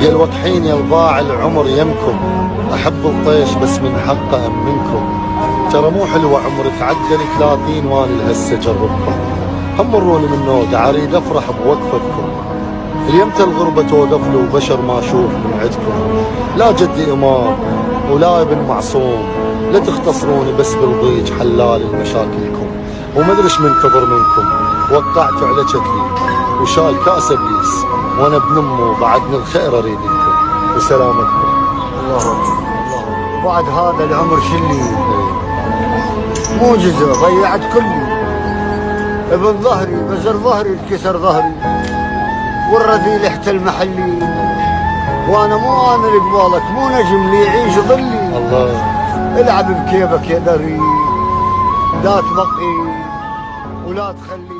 يا الوقحين يا الضاع العمر يمكم. أحب الطيش بس من حقه امنكم ترى مو حلوة عمرك عدى ثلاثين وأنا لهسه جربكم. هم مروني من نوقع أريد أفرح بوقفتكم اليمت الغربة توقف له بشر ما أشوف من عندكم. لا جدي إمام ولا ابن معصوم. لا تختصروني بس بالضيج حلال لمشاكلكم وما أدري منتظر منكم. وقعتوا على شكلي. وشال كاس إبليس. وأنا ابن امه بعدني الخير أريد لكم وسلامتكم الله اكبر الله. بعد هذا العمر شلي موجزة ضيعت كلي. ابن ظهري بزر ظهري انكسر ظهري. والرذيل احتل محلي وأنا مو أنا اللي قبالك مو نجم لي يعيش ظلي. الله. العب بكيفك يا دري لا تبقي ولا تخلي.